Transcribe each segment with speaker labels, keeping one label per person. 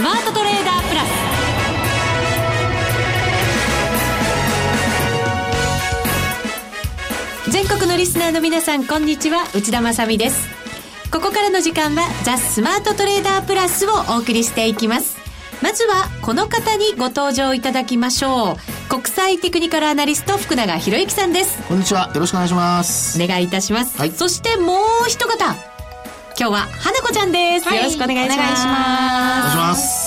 Speaker 1: スマートトレーダープラス。全国のリスナーの皆さんこんにちは。内田まさです。ここからの時間はザ・スマートトレーダープラスをお送りしていきます。まずはこの方にご登場いただきましょう。国際テクニカルアナリスト福永博之さんです。
Speaker 2: こんにちは。よろしくお願いします。
Speaker 1: お願いいたします、はい、そしてもう一方今日は花子ちゃんです、はい、よろしくお願いします。お願いし
Speaker 2: ます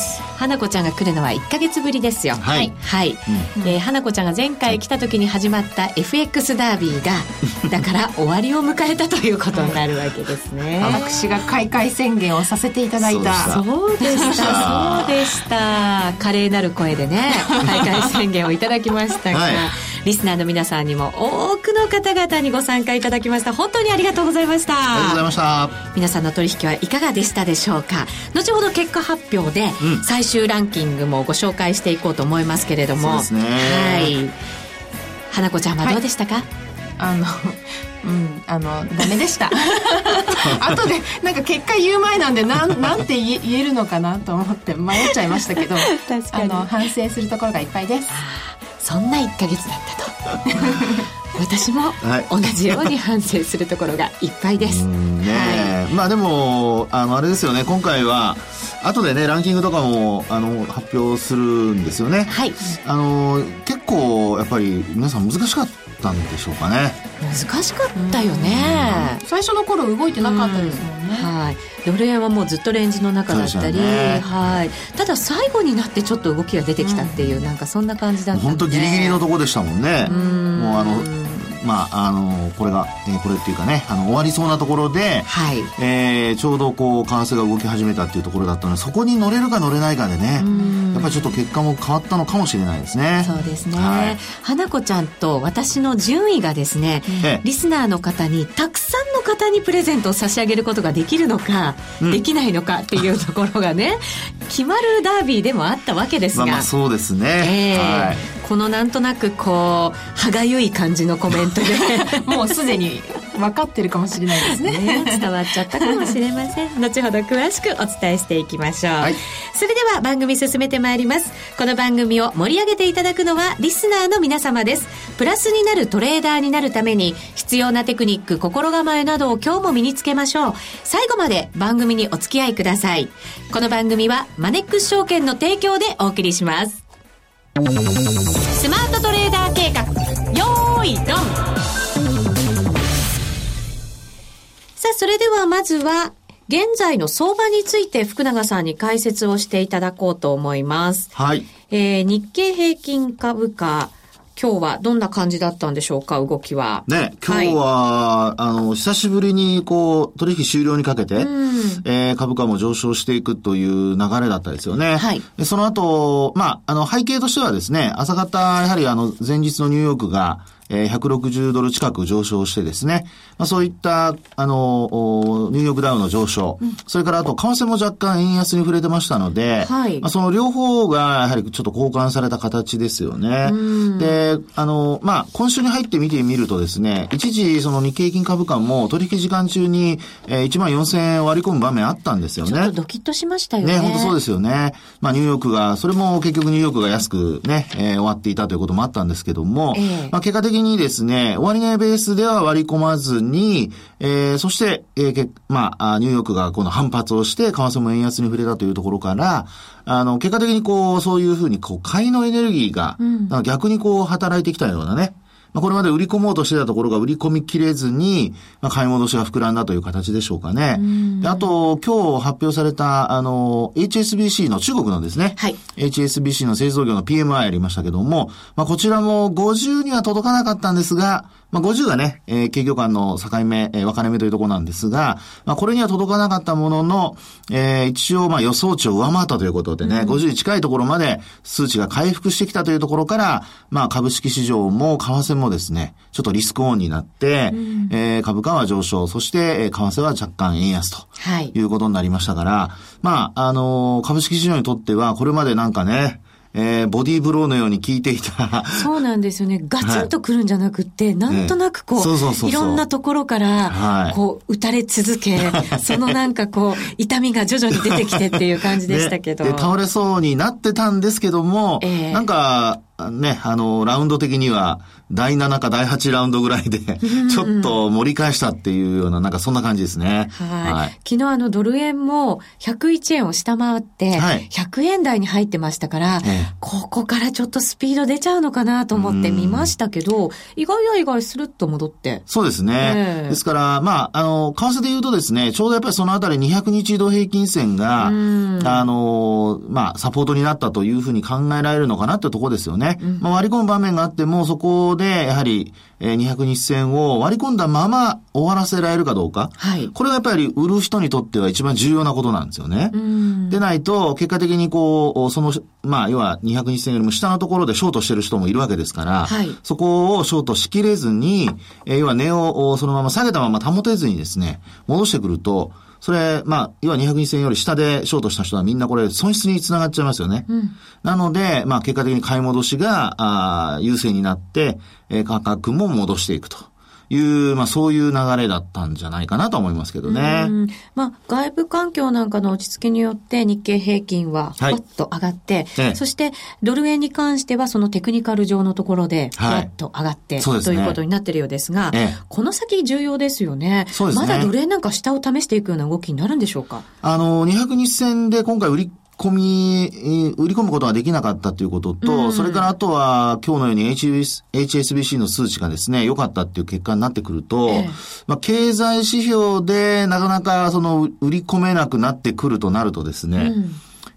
Speaker 1: 花子ちゃんが来るのは1か月ぶりですよ。
Speaker 2: はい。
Speaker 1: はい。うん、えー、花子ちゃんが前回来た時に始まった FX ダービーが、だから終わりを迎えたということになるわけですね。
Speaker 3: 私が開会宣言をさせていただいた。
Speaker 1: そうでした、そうでした。華麗なる声でね、開会宣言をいただきましたが、はいリスナーの皆さんにも多くの方々にご参加いただきました。本当にありがとうございました。
Speaker 2: ありがとうございました。
Speaker 1: 皆さんの取引はいかがでしたでしょうか？後ほど結果発表で最終ランキングもご紹介していこうと思いますけれども、
Speaker 2: そうですね。はい。
Speaker 1: 花子ちゃんはどうでしたか、はい、
Speaker 3: あの うん、あのダメでした。後でなんか結果言う前なんでなん なんて言えるのかなと思って迷っちゃいましたけど。あの反省するところがいっぱいです
Speaker 1: そんな1か月だったと。私も同じように反省するところがいっぱいです。
Speaker 2: ね、はい、まあでもあのあれですよね。今回は後でねランキングとかもあの発表するんですよね。
Speaker 1: はい。
Speaker 2: あの結構やっぱり皆さん難しかったんでしょうかね。
Speaker 1: 難しかったよね。
Speaker 3: 最初の頃動いてなかったですもんね。
Speaker 1: はい。ドル円はもうずっとレンジの中だったり、ね、はい。ただ最後になってちょっと動きが出てきたっていう、うん、なんかそんな感じだった
Speaker 2: 本当ギリギリのとこでしたもんね。うもうあのまあ、あの、これが、えー、これっていうかね、あの、終わりそうなところで、
Speaker 1: はい。
Speaker 2: えー、ちょうどこう、為替が動き始めたっていうところだったので、そこに乗れるか乗れないかでね、やっぱりちょっと結果も変わったのかもしれないですね。
Speaker 1: そうですね。はい、花子ちゃんと私の順位がですね、ええ、リスナーの方に、たくさんの方にプレゼントを差し上げることができるのか、うん、できないのかっていうところがね、決まるダービーでもあったわけですが。まあ、
Speaker 2: まあそうですね。
Speaker 1: えー、はいこのなんとなくこう歯がゆい感じのコメントで
Speaker 3: もうすでに分かってるかもしれないですね。
Speaker 1: ね伝わっちゃったかもしれません。後ほど詳しくお伝えしていきましょう、はい、それでは番組進めてまいります。この番組を盛り上げていただくのはリスナーの皆様です。プラスになるトレーダーになるために必要なテクニック心構えなどを今日も身につけましょう。最後まで番組にお付き合いください。この番組はマネックス証券の提供でお送りしますスマートトレーダー計画よーいドンさあそれではまずは現在の相場について福永さんに解説をしていただこうと思います。
Speaker 2: はい。
Speaker 1: えー、日経平均株価今日はどんな感じだったんでしょうか、動きは。
Speaker 2: ね、今日は、はい、あの、久しぶりに、こう、取引終了にかけて、うん、えー、株価も上昇していくという流れだったですよね。
Speaker 1: はい。
Speaker 2: でその後、まあ、あの、背景としてはですね、朝方、やはりあの、前日のニューヨークが、えー、160ドル近く上昇してですね、まあ、そういった、あの、ニューヨークダウの上昇、うん、それからあと、為替も若干円安に触れてましたので、
Speaker 1: はい、
Speaker 2: まあ、その両方がやはりちょっと交換された形ですよね。で、あの、まあ、今週に入って見てみるとですね、一時、その日経金株価も取引時間中に、えー、1万4000円割り込む場面あったんですよね。ちょ
Speaker 1: っとドキッとしましたよね。
Speaker 2: ね、本当そうですよね。まあ、ニューヨークが、それも結局ニューヨークが安くね、えー、終わっていたということもあったんですけども、えー、まあ、結果的にですね、終値ベースでは割り込まずに、えー、そして、えー、まあ、ニューヨークがこの反発をして、為替も円安に触れたというところから、あの、結果的にこう、そういうふうに、こう、買いのエネルギーが、逆にこう、働いてきたようなね、まあ、これまで売り込もうとしてたところが売り込みきれずに、まあ、買い戻しが膨らんだという形でしょうかね。であと、今日発表された、あの、HSBC の中国のですね、
Speaker 1: はい、
Speaker 2: HSBC の製造業の PMI ありましたけども、まあ、こちらも50には届かなかったんですが、まあ、50がね、えー、景況感の境目、えー、分かれ目というところなんですが、まあ、これには届かなかったものの、えー、一応、まあ、予想値を上回ったということでね、うん、50に近いところまで数値が回復してきたというところから、まあ、株式市場も為替もですね、ちょっとリスクオンになって、うん、えー、株価は上昇、そして、えー、為替は若干円安と、い、うことになりましたから、まあ、あのー、株式市場にとっては、これまでなんかね、えー、ボディーブローのように効いていた。
Speaker 1: そうなんですよね。ガツンとくるんじゃなくて、はい、なんとなくこう、いろんなところから、こう、打たれ続け、そのなんかこう、痛みが徐々に出てきてっていう感じでしたけど。
Speaker 2: で倒れそうになってたんですけども、えー、なんか、ね、あの、ラウンド的には、第7か第8ラウンドぐらいで、ちょっと盛り返したっていうような、なんかそんな感じですね。
Speaker 1: はい。はい、昨日あの、ドル円も101円を下回って、100円台に入ってましたから、はい、ここからちょっとスピード出ちゃうのかなと思って見ましたけど、意外や意外するっと戻って。
Speaker 2: そうですね。ですから、まあ、あの、為替で言うとですね、ちょうどやっぱりそのあたり200日移動平均線が、あの、まあ、サポートになったというふうに考えられるのかなってところですよね。うん、まあ、割り込む場面があっても、そこで、やはり、えー、200日線を割り込んだまま終わらせられるかどうか。はい。これがやっぱり売る人にとっては一番重要なことなんですよね。うん。でないと、結果的にこう、その、まあ、要は200日線よりも下のところでショートしてる人もいるわけですから、はい。そこをショートしきれずに、えー、要は値をそのまま下げたまま保てずにですね、戻してくると、それ、まあ、要は200日線より下でショートした人はみんなこれ損失につながっちゃいますよね。うん、なので、まあ、結果的に買い戻しが、あ優勢になって、えー、価格も戻していくと。いう、まあそういう流れだったんじゃないかなと思いますけどね。
Speaker 1: まあ外部環境なんかの落ち着きによって日経平均はふわっと上がって、はい、そしてドル円に関してはそのテクニカル上のところでふわっと上がって、はい、ということになっているようですが、この先重要ですよね。ね。まだドル円なんか下を試していくような動きになるんでしょうか？
Speaker 2: あの、200日線で今回売り込み、売り込むことができなかったということと、うん、それからあとは今日のように HSBC の数値がですね、良かったっていう結果になってくると、ええ、まあ、経済指標でなかなかその売り込めなくなってくるとなるとですね、うん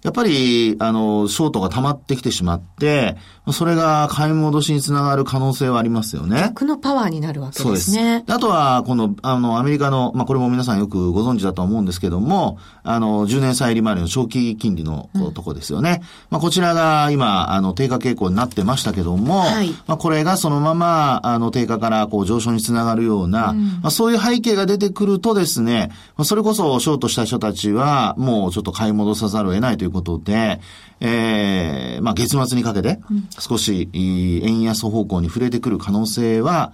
Speaker 2: やっぱり、あの、ショートが溜まってきてしまって、それが買い戻しにつながる可能性はありますよね。
Speaker 1: 逆のパワーになるわけですね。
Speaker 2: あとは、この、あの、アメリカの、まあ、これも皆さんよくご存知だと思うんですけども、あの、10年債利回りの長期金利のとこですよね。うん、まあ、こちらが今、あの、低下傾向になってましたけども、はい、まあ、これがそのまま、あの、低下からこう上昇につながるような、うん、まあ、そういう背景が出てくるとですね、まあ、それこそショートした人たちは、もうちょっと買い戻さざるを得ないということで、ええー、まあ月末にかけて、少し、円安方向に触れてくる可能性は、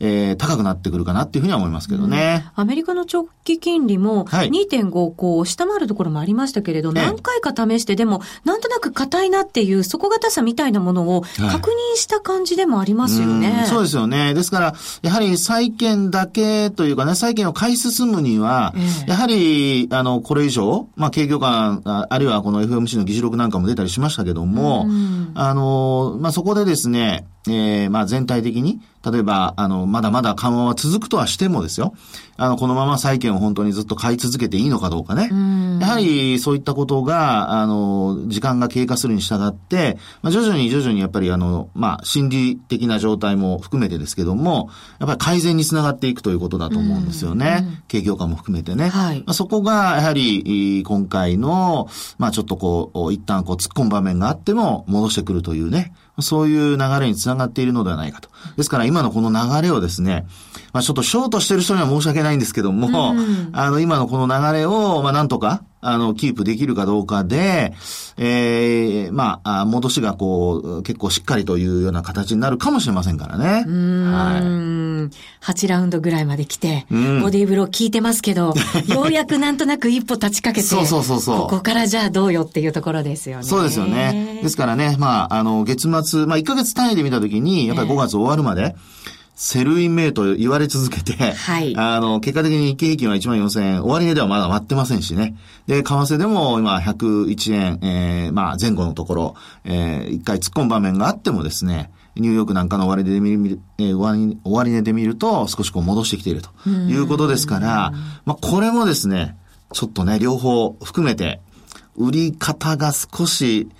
Speaker 2: えー、高くなってくるかなっていうふうには思いますけどね。
Speaker 1: うん、アメリカの直期金利も2.5こう下回るところもありましたけれど、はい、何回か試してでも、なんとなく硬いなっていう底堅さみたいなものを確認した感じでもありますよね。
Speaker 2: はい、うそうですよね。ですから、やはり債券だけというかね、債券を買い進むには、えー、やはり、あの、これ以上、まあ、景況感、あるいはこの FMC の議事録なんかも出たりしましたけども、あの、まあ、そこでですね、えー、まあ全体的に、例えば、あの、まだまだ緩和は続くとはしてもですよ。あの、このまま債券を本当にずっと買い続けていいのかどうかね。やはり、そういったことが、あの、時間が経過するに従って、まあ、徐々に徐々にやっぱり、あの、まあ、心理的な状態も含めてですけども、やっぱり改善につながっていくということだと思うんですよね。景況感も含めてね。はい、まあ、そこが、やはり、今回の、まあ、ちょっとこう、一旦こう、突っ込む場面があっても、戻してくるというね。そういう流れにつながっているのではないかと。ですから今のこの流れをですね、まあちょっとショートしてる人には申し訳ないんですけども、うん、あの今のこの流れを、まあなんとか、あの、キープできるかどうかで、ええー、まあ、戻しがこう、結構しっかりというような形になるかもしれませんからね。うん。
Speaker 1: はい。8ラウンドぐらいまで来て、うん、ボディーブロー効いてますけど、ようやくなんとなく一歩立ちかけて、そうそうそうそう。ここからじゃあどうよっていうところですよね。
Speaker 2: そうですよね。ですからね、まあ、あの、月末、まあ、1ヶ月単位で見たときに、やっぱり5月終わるまで、えー Sell in May と言われ続けて、はい。あの、結果的に日経平均は1万4000円、終値ではまだ割ってませんしね。で、為替でも今101円、えー、まあ前後のところ、えー、一回突っ込む場面があってもですね、ニューヨークなんかの終値で見る、えー、終値で見ると少しこう戻してきているということですから、まあこれもですね、ちょっとね、両方含めて、売り方が少し、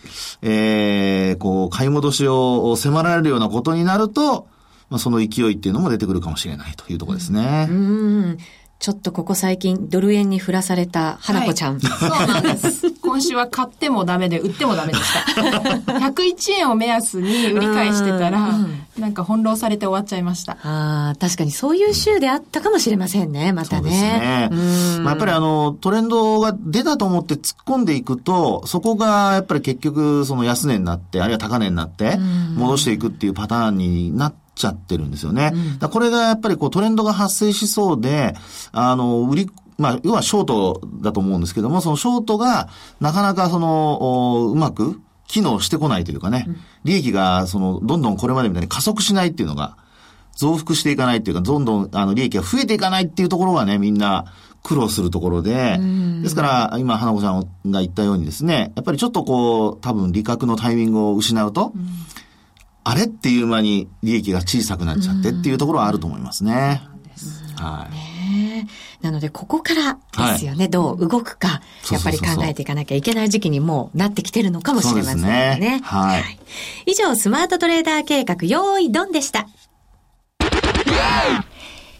Speaker 2: えー、こう、買い戻しを迫られるようなことになると、まあ、その勢いっていうのも出てくるかもしれないというところですね。うん
Speaker 1: ちょっとここ最近ドル円に振らされた花子ちゃん。
Speaker 3: はい、そうなんです。今週は買ってもダメで売ってもダメでした。101円を目安に売り買いしてたら、なんか翻弄されて終わっちゃいました。
Speaker 1: ああ、確かにそういう週であったかもしれませんね、またね。
Speaker 2: そうですね。まあ、やっぱりあの、トレンドが出たと思って突っ込んでいくと、そこがやっぱり結局その安値になって、あるいは高値になって、戻していくっていうパターンになって、ちゃってるんですよね。うん、これがやっぱりこうトレンドが発生しそうで、あの、売り、まあ、要はショートだと思うんですけども、そのショートがなかなかその、うまく機能してこないというかね、利益がその、どんどんこれまでみたいに加速しないっていうのが、増幅していかないっていうか、どんどんあの利益が増えていかないっていうところがね、みんな苦労するところで、ですから、今、花子さんが言ったようにですね、やっぱりちょっとこう、多分利確のタイミングを失うと、あれっていう間に利益が小さくなっちゃってっていうところはあると思いますね。
Speaker 1: はい。なので、ここからですよね、はい、どう動くか、やっぱり考えていかなきゃいけない時期にもうなってきてるのかもしれませんね。ねはい、はい。以上、スマートトレーダー計画、用意ドンでした。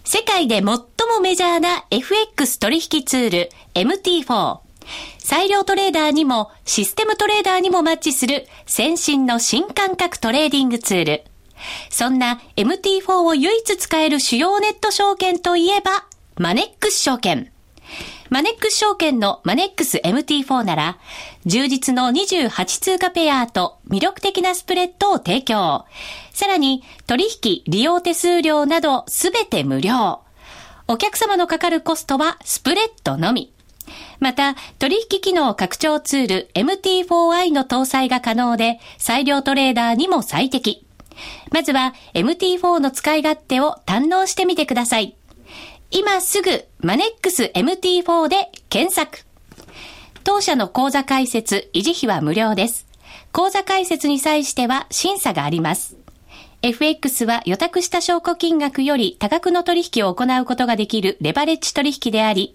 Speaker 1: 世界で最もメジャーな FX 取引ツール MT4。裁量トレーダーにもシステムトレーダーにもマッチする先進の新感覚トレーディングツール。そんな MT4 を唯一使える主要ネット証券といえば、マネックス証券。マネックス証券のマネックス MT4 なら、充実の28通貨ペアと魅力的なスプレッドを提供。さらに、取引、利用手数料などすべて無料。お客様のかかるコストはスプレッドのみ。また、取引機能拡張ツール MT4i の搭載が可能で、裁量トレーダーにも最適。まずは MT4 の使い勝手を堪能してみてください。今すぐマネックス MT4 で検索。当社の口座開設、維持費は無料です。口座開設に際しては審査があります。FX は予託した証拠金額より多額の取引を行うことができるレバレッジ取引であり、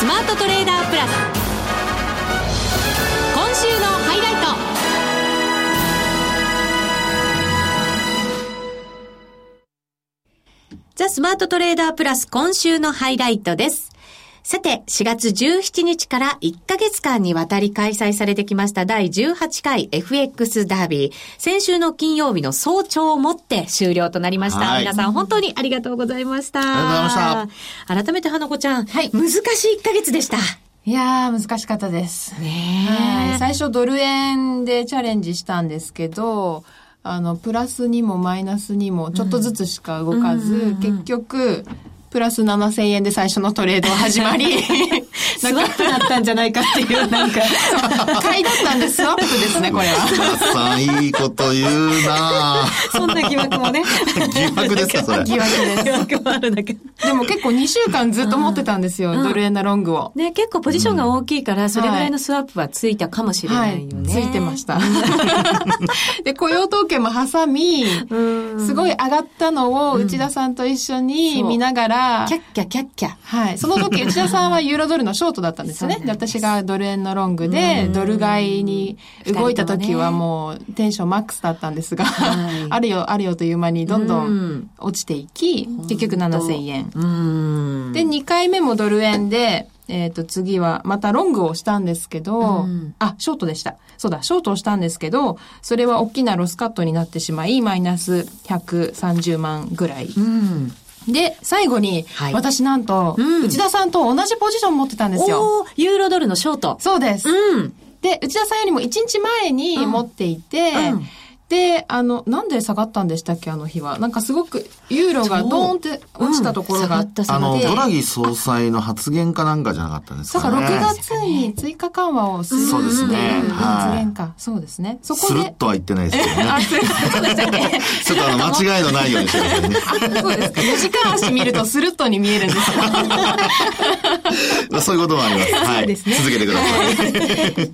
Speaker 1: スマートトレーダープラス今週のハイライトザ・スマートトレーダープラス今週のハイライトです。さて、4月17日から1ヶ月間にわたり開催されてきました第18回 FX ダービー。先週の金曜日の早朝をもって終了となりました。皆さん本当にありがとうございました。あ
Speaker 2: りがとうございま
Speaker 1: した。改めて花子ちゃん、はい、難しい1ヶ月でした。
Speaker 3: いやー、難しかったです。ねはい。最初ドル円でチャレンジしたんですけど、あの、プラスにもマイナスにもちょっとずつしか動かず、結局、プラス7000円で最初のトレード始まり、
Speaker 1: スワップだったんじゃないかっていう、なんか、
Speaker 3: 買いだったんでスワップですね、これは。
Speaker 2: さん、いいこと言うな
Speaker 1: そんな疑惑もね。
Speaker 2: 疑惑ですか、それ。
Speaker 3: 疑惑です。疑惑もあるだけ。でも結構2週間ずっと持ってたんですよ、ドル円のロングを。
Speaker 1: ね、結構ポジションが大きいから、それぐらいのスワップはついたかもしれないよね。
Speaker 3: はい、ついてました。で、雇用統計も挟み、すごい上がったのを内田さんと一緒に見ながら、
Speaker 1: キャッキャキャッキャ。
Speaker 3: はい。その時、内田さんはユーロドルのショートだったんですよね。で私がドル円のロングで、ドル買いに動いた時はもうテンションマックスだったんですが、あるよ、あるよという間にどんどん落ちていき、結局7000円。で、2回目もドル円で、えっ、ー、と、次は、またロングをしたんですけど、うん、あ、ショートでした。そうだ、ショートをしたんですけど、それは大きなロスカットになってしまい、マイナス130万ぐらい。うんで、最後に、はい、私なんと、うん、内田さんと同じポジション持ってたんですよ。
Speaker 1: ユーロドルのショート。
Speaker 3: そうです。うん、で、内田さんよりも1日前に持っていて、うん、で、あの、なんで下がったんでしたっけ、あの日は。なんかすごく、ユーロがドーンって落ちたところがあって。
Speaker 2: あの、ドラギ総裁の発言かなんかじゃなかったんですかね。
Speaker 3: そうか、6月に追加緩和をするそうですね。発言か。そうですね。
Speaker 2: そこで。スルッとは言ってないですけどね。あ、そうでしたっけ ちょっとあの、間違いのないようにしてくださいね。
Speaker 3: そうですか。4時間足見るとスルッとに見えるんですよ。
Speaker 2: あ、そういうこともあります。はい。ね、続けてください。で、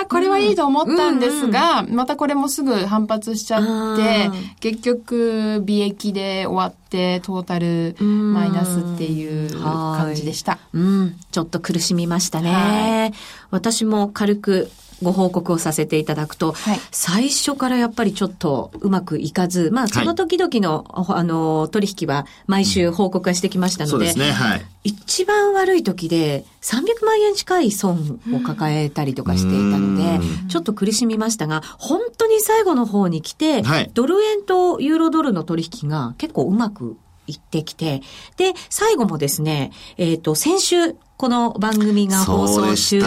Speaker 3: あ、これはいいと思ったんですが、うんうん、またこれもすぐ反発しちゃって、結局、利益で終わって、トータルマイナスっていう感じでした。
Speaker 1: うん、ちょっと苦しみましたね。私も軽くご報告をさせていただくと、はい、最初からやっぱりちょっとうまくいかず、まあ、その時々の、はい、あの、取引は毎週報告がしてきましたので、うん、そうですね、はい。一番悪い時で300万円近い損を抱えたりとかしていたので、ちょっと苦しみましたが、本当に最後の方に来て、はい、ドル円とユーロドルの取引が結構うまく行ってきて、で、最後もですね、えっ、ー、と、先週、この番組が放送中に、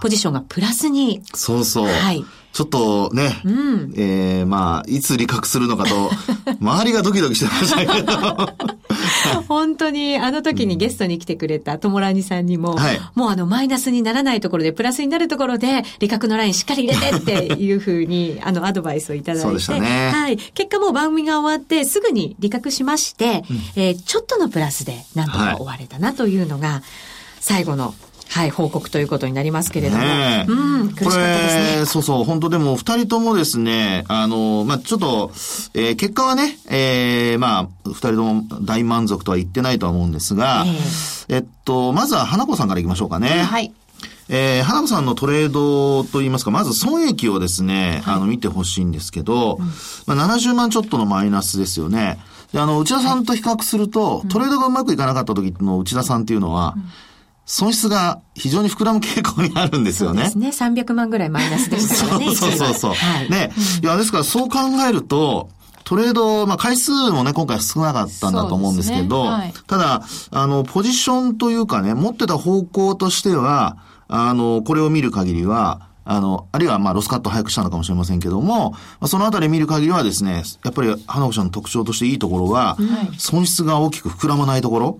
Speaker 1: ポジションがプラスに。
Speaker 2: そうそう。はい。ちょっとね、うん、えー、まあ、いつ利確するのかと、周りがドキドキしてましたけど。
Speaker 1: 本当に、あの時にゲストに来てくれた友ラニさんにも、はい、もうあの、マイナスにならないところで、プラスになるところで、利確のラインしっかり入れてっていうふうに、あの、アドバイスをいただいて。そうでしたね。はい。結果もう番組が終わって、すぐに利確しまして、うん、えー、ちょっとのプラスで、なんとか終われたなというのが、はい最後のはい、報告ということになりますけれども。ね、うん、苦しかったですね。
Speaker 2: そうそう、本当でも二人ともですね、あの、まあ、ちょっと、えー、結果はね、えー、まあ、二人とも大満足とは言ってないとは思うんですが、えー、えっと、まずは花子さんからいきましょうかね。はい。えー、花子さんのトレードといいますか、まず損益をですね、はい、あの、見てほしいんですけど、うん、まあ、70万ちょっとのマイナスですよね。で、あの、内田さんと比較すると、はい、トレードがうまくいかなかった時の内田さんっていうのは、うん損失が非常に膨らむ傾向にあるんですよね。
Speaker 1: そうですね。300万ぐらいマイナスでしたからね。
Speaker 2: そうそうそう。はい、ね、うん、いや、ですからそう考えると、トレード、まあ、回数もね、今回少なかったんだと思うんですけど、ねはい、ただ、あの、ポジションというかね、持ってた方向としては、あの、これを見る限りは、あの、あるいはまあロスカット早くしたのかもしれませんけども、まあ、そのあたり見る限りはですね、やっぱり花子ちゃんの特徴としていいところは、損失が大きく膨らまないところ、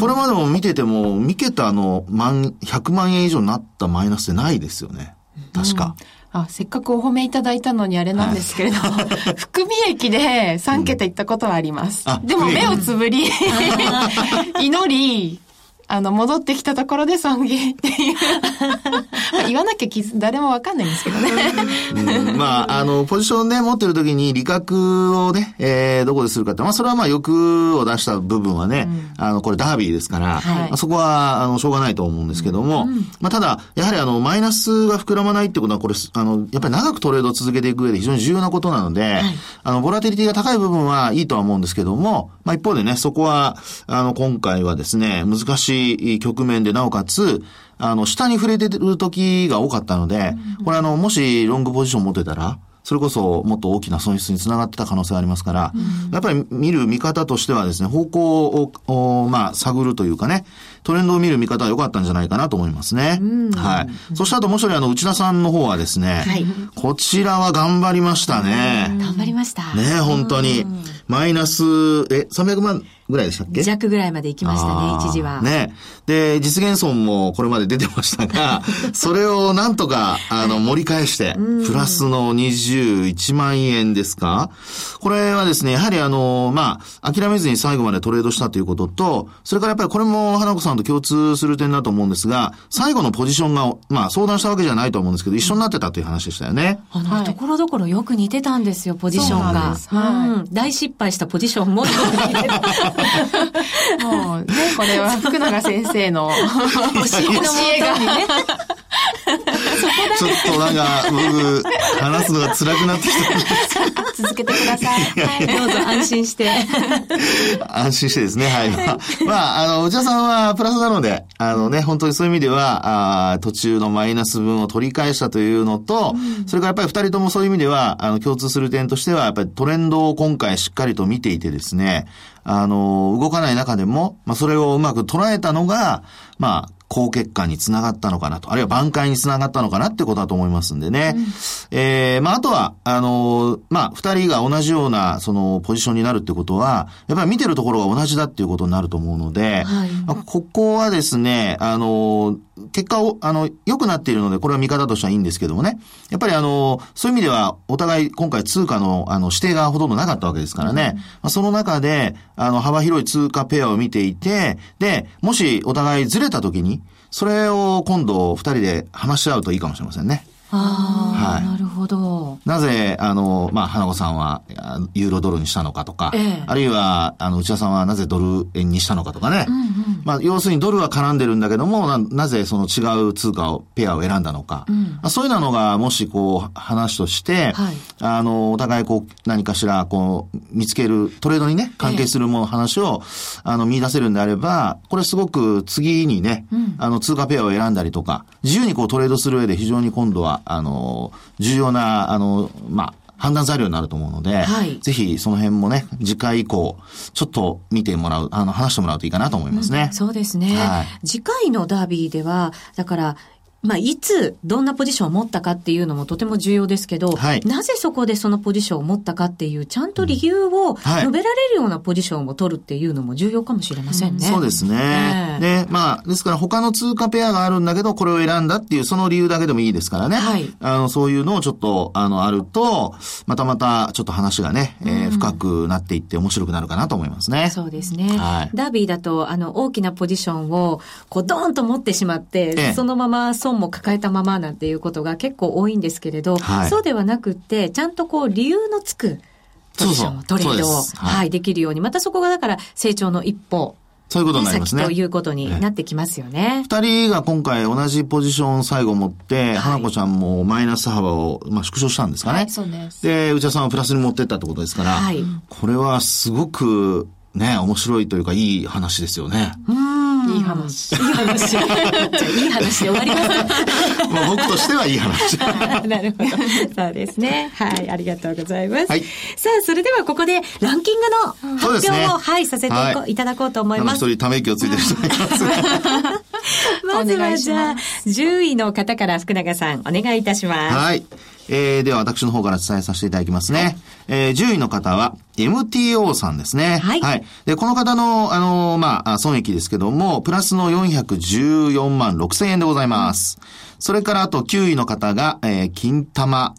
Speaker 2: これまでも見てても、見けたあの、万、100万円以上になったマイナスってないですよね。確か。
Speaker 3: あ、せっかくお褒めいただいたのにあれなんですけれど、はい、含み益で3桁いったことはあります。うん、でも目をつぶり、祈り、あの、戻ってきたところで損切っていう。まあ言わなきゃ誰もわかんないんですけどね。
Speaker 2: うん、まあ、あの、ポジションね、持ってる時に利確をね、えー、どこでするかって、まあ、それはまあ、欲を出した部分はね、うん、あの、これダービーですから、はい、まあ、そこは、あの、しょうがないと思うんですけども、うん、まあ、ただ、やはりあの、マイナスが膨らまないってことは、これ、あの、やっぱり長くトレードを続けていく上で非常に重要なことなので、はい、あの、ボラティリティが高い部分はいいとは思うんですけども、まあ、一方でね、そこは、あの、今回はですね、難しいい局面で、なおかつ、あの、下に触れてる時が多かったので、これあの、もしロングポジション持ってたら、それこそもっと大きな損失につながってた可能性がありますから、うん、やっぱり見る見方としてはですね、方向を、まあ、探るというかね、トレンドを見る見方は良かったんじゃないかなと思いますね。うん、はい。そしてあともう一人、あの、内田さんの方はですね、はい、こちらは頑張りましたね。
Speaker 1: 頑張りました。
Speaker 2: ね、本当に。マイナス、え、300万ぐらいでしたっけ？
Speaker 1: 弱ぐらいまで行きましたね、一時は。
Speaker 2: ね。で、実現損もこれまで出てましたが、それをなんとか、あの、盛り返して、プラスの21万円ですか？これはですね、やはりあの、まあ、諦めずに最後までトレードしたということと、それからやっぱりこれも花子さんと共通する点だと思うんですが、最後のポジションが、まあ、相談したわけじゃないと思うんですけど、一緒になってたという話でしたよね。
Speaker 1: あの、ところどころよく似てたんですよ、ポジションが。はい、大失敗したポジションもよく似てた。
Speaker 3: もうね、これは福永先生の 教えが。ね、
Speaker 2: ちょっとなんか、僕、話すのが辛くなってきた
Speaker 1: 続けてください。はい、どうぞ安心して。
Speaker 2: 安心してですね、はい。まあ、まあ、あの、内田さんはプラスなので、あのね、本当にそういう意味では、あ途中のマイナス分を取り返したというのと、うん、それからやっぱり二人ともそういう意味では、あの、共通する点としては、やっぱりトレンドを今回しっかりと見ていてですね、あの、動かない中でも、まあ、それをうまく捉えたのが、まあ、高血管につながったのかなと、あるいは挽回につながったのかなってことだと思いますんでね。うん、えー、まあ、あとは、あの、まあ、二人が同じような、その、ポジションになるってことは、やっぱり見てるところが同じだっていうことになると思うので、はい、まあ、ここはですね、あの、結果を、あの、良くなっているので、これは見方としてはいいんですけどもね。やっぱりあの、そういう意味では、お互い今回通貨の、あの、指定がほとんどなかったわけですからね。うん、まあ、その中で、あの、幅広い通貨ペアを見ていて、で、もしお互いずれた時に、それを今度二人で話し合うといいかもしれませんね。
Speaker 1: ああ、はい、なるほど。
Speaker 2: なぜ、あの、まあ、花子さんは、ユーロドルにしたのかとか、ええ、あるいは、あの、内田さんはなぜドル円にしたのかとかね。うんうん、まあ、要するにドルは絡んでるんだけども、ななぜその違う通貨を、ペアを選んだのか。うん、そういうのが、もしこう、話として、はい、あの、お互いこう、何かしら、こう、見つける、トレードにね、関係するもの、話を、あの、見出せるんであれば、これすごく次にね、うん、あの、通貨ペアを選んだりとか、自由にこう、トレードする上で非常に今度は、あの、重要な、あの、まあ、判断材料になると思うので、はい、ぜひその辺もね、次回以降、ちょっと見てもらう、あの、話してもらうといいかなと思いますね。
Speaker 1: うん、そうですね、はい、次回のダービーでは、だから、まあ、いつ、どんなポジションを持ったかっていうのもとても重要ですけど、はい、なぜそこでそのポジションを持ったかっていう、ちゃんと理由を述べられるようなポジションを取るっていうのも重要かもしれませんね。
Speaker 2: うん、そうですね。で、まあ、ですから他の通貨ペアがあるんだけど、これを選んだっていう、その理由だけでもいいですからね。はい。あの、そういうのをちょっと、あの、あると、またまた、ちょっと話がね、えー、深くなっていって面白くなるかなと思いますね。
Speaker 1: そうですね。はい。ダービーだと、あの、大きなポジションを、こう、ドーンと持ってしまって、ええ、そのまま損も抱えたまままなんていうことが結構多いんですけれど、はい、そうではなくって、ちゃんとこう理由のつくポジションを、トレードを、はい、はい、できるように、またそこがだから成長の一歩、
Speaker 2: そういうことになりますね。
Speaker 1: ということになってきますよね。
Speaker 2: 二、人が今回同じポジション最後持って、はい、花子ちゃんもマイナス幅を、まあ、縮小したんですかね。はい、そうです。で、内田さんはプラスに持ってったってことですから、はい、これはすごくね、面白いというかいい話ですよね。
Speaker 1: うん。いい話。いい話。じゃいい話で終わります
Speaker 2: まあ 僕としてはいい話。
Speaker 1: なるほど。そうですね。はい、ありがとうございます。はい、さあ、それではここでランキングの発表を、ね、はい、させてい,、はい、いただこうと思います。
Speaker 2: 一人ため息をついてる人がいます。
Speaker 1: まずはじゃあ、10位の方から福永さん、お願いいたします。
Speaker 2: はい。えー、では私の方から伝えさせていただきますね。はい、えー、10位の方は、MTO さんですね。はい。はい。で、この方の、あのー、まあ、損益ですけども、プラスの414万6千円でございます。それからあと9位の方が、えー、金玉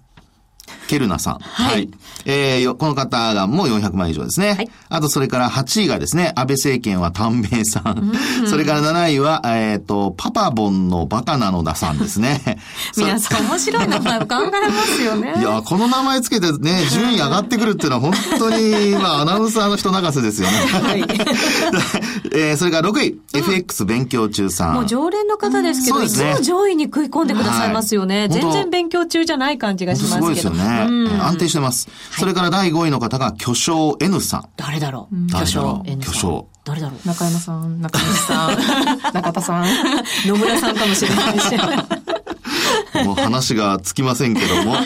Speaker 2: ケルナさん。はい。はい、えー、この方がもう400万以上ですね。はい。あと、それから8位がですね、安倍政権は短命さん。うん、それから7位は、えっ、ー、と、パパボンのバカなのださんですね。
Speaker 1: 皆さん面白い名前を考えますよね。
Speaker 2: いや、この名前つけてね、順位上がってくるっていうのは本当に、まあ、アナウンサーの人泣かせですよね。はい。えー、それから6位、うん、FX 勉強中さん。
Speaker 1: もう常連の方ですけど、うん、いつも上位に食い込んでくださいますよね。はい、全然勉強中じゃない感じがしますけど。すごいですよね。
Speaker 2: 安定してます。それから第5位の方が巨匠 N さん。
Speaker 1: 誰だろ
Speaker 2: う？巨匠 N さん。巨匠。
Speaker 1: 誰だろう？
Speaker 3: 中山さん、中西さん、中田さん、
Speaker 1: 野村さんかもしれないし。
Speaker 2: もう話がつきませんけども。はい。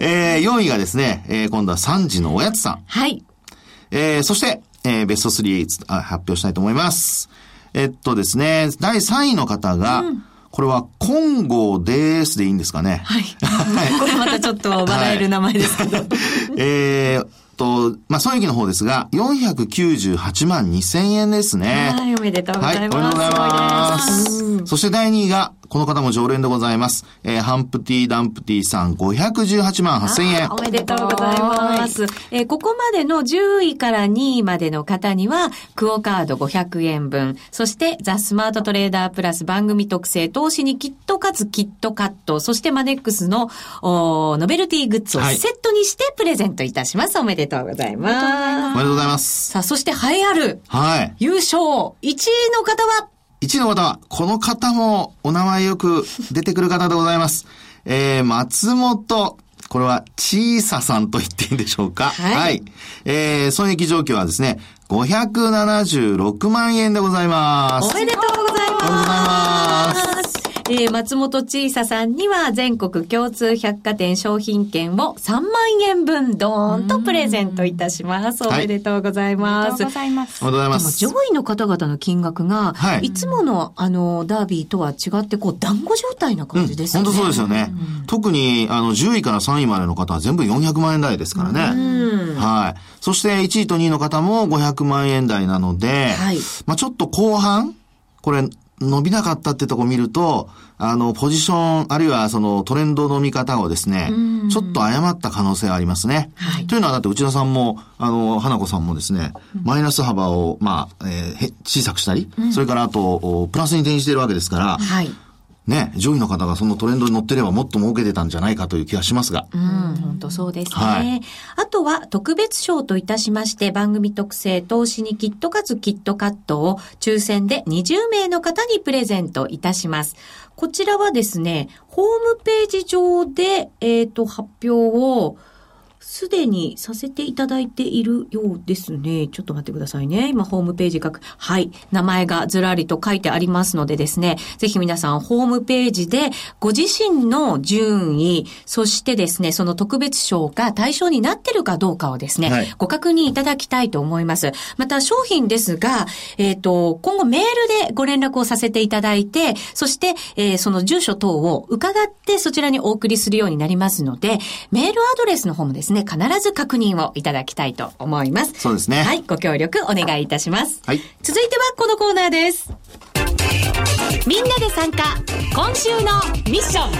Speaker 2: えー、4位がですね、えー、今度は3時のおやつさん。
Speaker 1: はい。
Speaker 2: えー、そして、えー、ベスト3発表したいと思います。えっとですね、第3位の方が、うんこれは、金剛ですでいいんですかね？
Speaker 1: はい。これまたちょっと笑える名前ですけど。はい、
Speaker 2: えー、と、まあ、損益の方ですが、498万2000円ですね。
Speaker 1: はい、おめでとうございます。はい、おめでとうござい
Speaker 2: ます。そして第2位が、この方も常連でございます。えー、ハンプティ・ダンプティさん518万8000円。
Speaker 1: おめでとうございます。えー、ここまでの10位から2位までの方には、クオカード500円分、そしてザ・スマートトレーダープラス番組特製投資にキットかつキットカット、そしてマネックスのおノベルティグッズをセットにしてプレゼントいたします。おめでとうございます。
Speaker 2: おめでとうございます。
Speaker 1: さあ、そして栄えある。はい。優勝1位の方は
Speaker 2: 1位の方は、この方もお名前よく出てくる方でございます。えー、松本、これは、小ささんと言っていいんでしょうか？はい。はい、えー、損益状況はですね、576万円でございます。
Speaker 1: おめでとうございます。おめでとうございます。えー、松本千佐さんには全国共通百貨店商品券を3万円分ドーンとプレゼントいたします。おめでとうございます。
Speaker 3: おめでとうございます。
Speaker 2: おめでとうございます。
Speaker 1: 上位の方々の金額が、はい、いつものあの、ダービーとは違って、こう、団子状態な感じです
Speaker 2: ね。うん、本当そうですよね。うん、特に、あの、10位から3位までの方は全部400万円台ですからね。うん、はい。そして1位と2位の方も500万円台なので、はい、まあちょっと後半、これ、伸びなかったってとこ見ると、あの、ポジション、あるいはそのトレンドの見方をですね、ちょっと誤った可能性がありますね。はい、というのはだって内田さんも、あの、花子さんもですね、マイナス幅を、まあ、えー、小さくしたり、うん、それからあと、プラスに転じているわけですから、はいね、上位の方がそのトレンドに乗ってればもっと儲けてたんじゃないかという気がしますが。
Speaker 1: うん、本当そうですね。はい、あとは特別賞といたしまして番組特製投資にキットカツキットカットを抽選で20名の方にプレゼントいたします。こちらはですね、ホームページ上で、えっ、ー、と、発表をすでにさせていただいているようですね。ちょっと待ってくださいね。今、ホームページ書く。はい。名前がずらりと書いてありますのでですね、ぜひ皆さん、ホームページで、ご自身の順位、そしてですね、その特別賞が対象になってるかどうかをですね、はい、ご確認いただきたいと思います。また、商品ですが、えっ、ー、と、今後メールでご連絡をさせていただいて、そして、えー、その住所等を伺ってそちらにお送りするようになりますので、メールアドレスの方もですね、必ず確認をいただきたいと思います。
Speaker 2: そうですね。
Speaker 1: はい、ご協力お願いいたします。はい。続いてはこのコーナーです。みんなで参加、今週のミッション。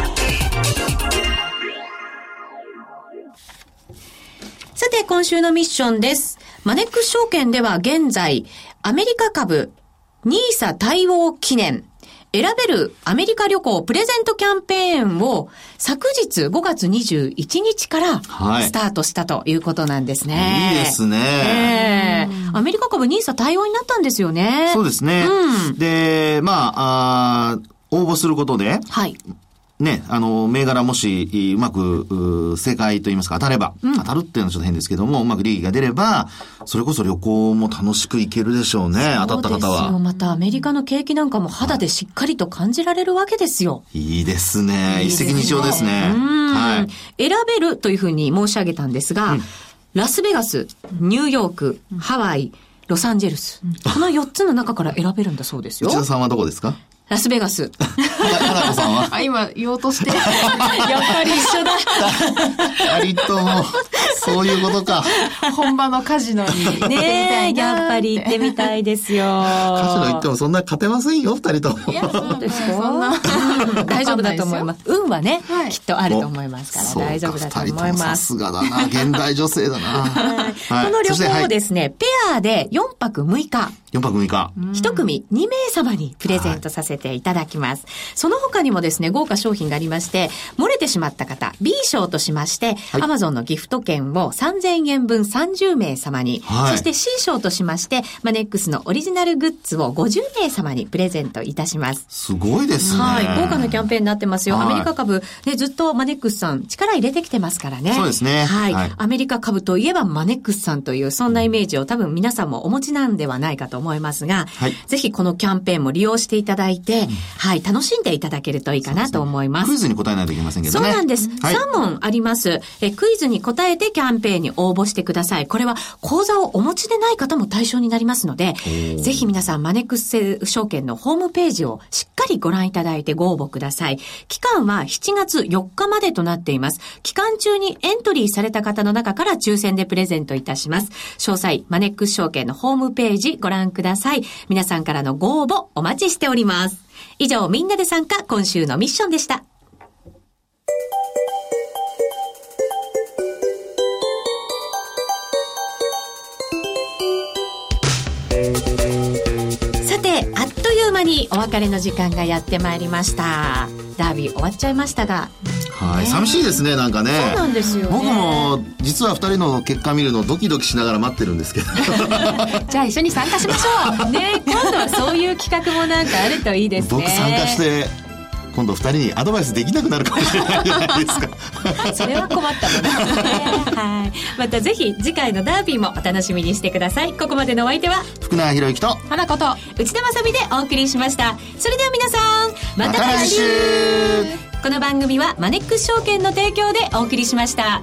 Speaker 1: さて、今週のミッションです。マネックス証券では現在、アメリカ株、ニーサ対応記念、選べるアメリカ旅行プレゼントキャンペーンを昨日5月21日からスタートしたということなんですね。
Speaker 2: はい、いいですね、
Speaker 1: えー。アメリカ株 NISA 対応になったんですよね。
Speaker 2: そうですね。うん、で、まあ、あ応募することで、はい。ね、あの、銘柄もし、うまく、正解と言いますか、当たれば、うん、当たるっていうのはちょっと変ですけども、うまく利益が出れば、それこそ旅行も楽しく行けるでしょうね、当たった方は。
Speaker 1: またアメリカの景気なんかも肌でしっかりと感じられるわけですよ。
Speaker 2: いいですね。一石二鳥ですね。は
Speaker 1: い。選べるというふうに申し上げたんですが、うん、ラスベガス、ニューヨーク、ハワイ、ロサンゼルス。この4つの中から選べるんだそうですよ。
Speaker 2: 内田さんはどこですか？
Speaker 1: ラスベガス。
Speaker 2: 花子さんは？
Speaker 3: あ、今言おうとして。やっ
Speaker 1: ぱり一緒だ。
Speaker 2: 二人とも、そういうことか。
Speaker 3: 本場のカジノに。
Speaker 1: ねえ、やっぱり行ってみたいですよ。
Speaker 2: カジノ行ってもそんな勝てませんよ、二人とも。いや、
Speaker 1: そうですか？そんな。大丈夫だと思います。運はね、はい、きっとあると思いますから、大丈夫だと思います。さ
Speaker 2: すがだな。現代女性だな。
Speaker 1: はい、この旅行をですね、ペアで4泊6日。
Speaker 2: 4泊6日。
Speaker 1: 1組2名様にプレゼントさせていただきます。その他にもですね、豪華商品がありまして、漏れてしまった方、B 賞としまして、はい、Amazon のギフト券を3000円分30名様に、はい、そして C 賞としまして、マネックスのオリジナルグッズを50名様にプレゼントいたします。
Speaker 2: すごいですね。
Speaker 1: はい。豪華なキャンペーンになってますよ。はい、アメリカ株、ね、ずっとマネックスさん力入れてきてますからね。
Speaker 2: そうですね。
Speaker 1: はい。はい、アメリカ株といえばマネックスさんという、そんなイメージを多分皆さんもお持ちなんではないかと思いますが、はい、ぜひこのキャンペーンも利用していただいて、うん、はい、楽しんでいただけるといいかなと思います。すね、
Speaker 2: クイズに答えないといけませんけど
Speaker 1: ね。そうなんです。はい、3問あります。え、クイズに答えてキャンペーンに応募してください。これは講座をお持ちでない方も対象になりますので、ぜひ皆さんマネックス証券のホームページをしっかりご覧いただいてご応募ください。期間は7月4日までとなっています。期間中にエントリーされた方の中から抽選でプレゼントいたします。詳細、マネックス証券のホームページご覧ください。皆さんからのご応募お待ちしております。以上、みんなで参加、今週のミッションでした。さて、あっという間にお別れの時間がやってまいりました。ダービー終わっちゃいましたが。
Speaker 2: はい、寂しいですね、なんかね。
Speaker 1: そうなんですよ、ね、僕
Speaker 2: も、実は二人の結果見るのドキドキしながら待ってるんですけど。
Speaker 1: じゃあ一緒に参加しましょう。ね、今度はそういう企画もなんかあるといいですね。
Speaker 2: 僕参加して、今度二人にアドバイスできなくなるかもしれないじゃないですか。
Speaker 1: それは困ったもの。はい。またぜひ次回のダービーもお楽しみにしてください。ここまでのお相手は
Speaker 2: 福永博之と
Speaker 1: 花子と内田まさみでお送りしました。それでは皆さんまた来週。この番組はマネックス証券の提供でお送りしました。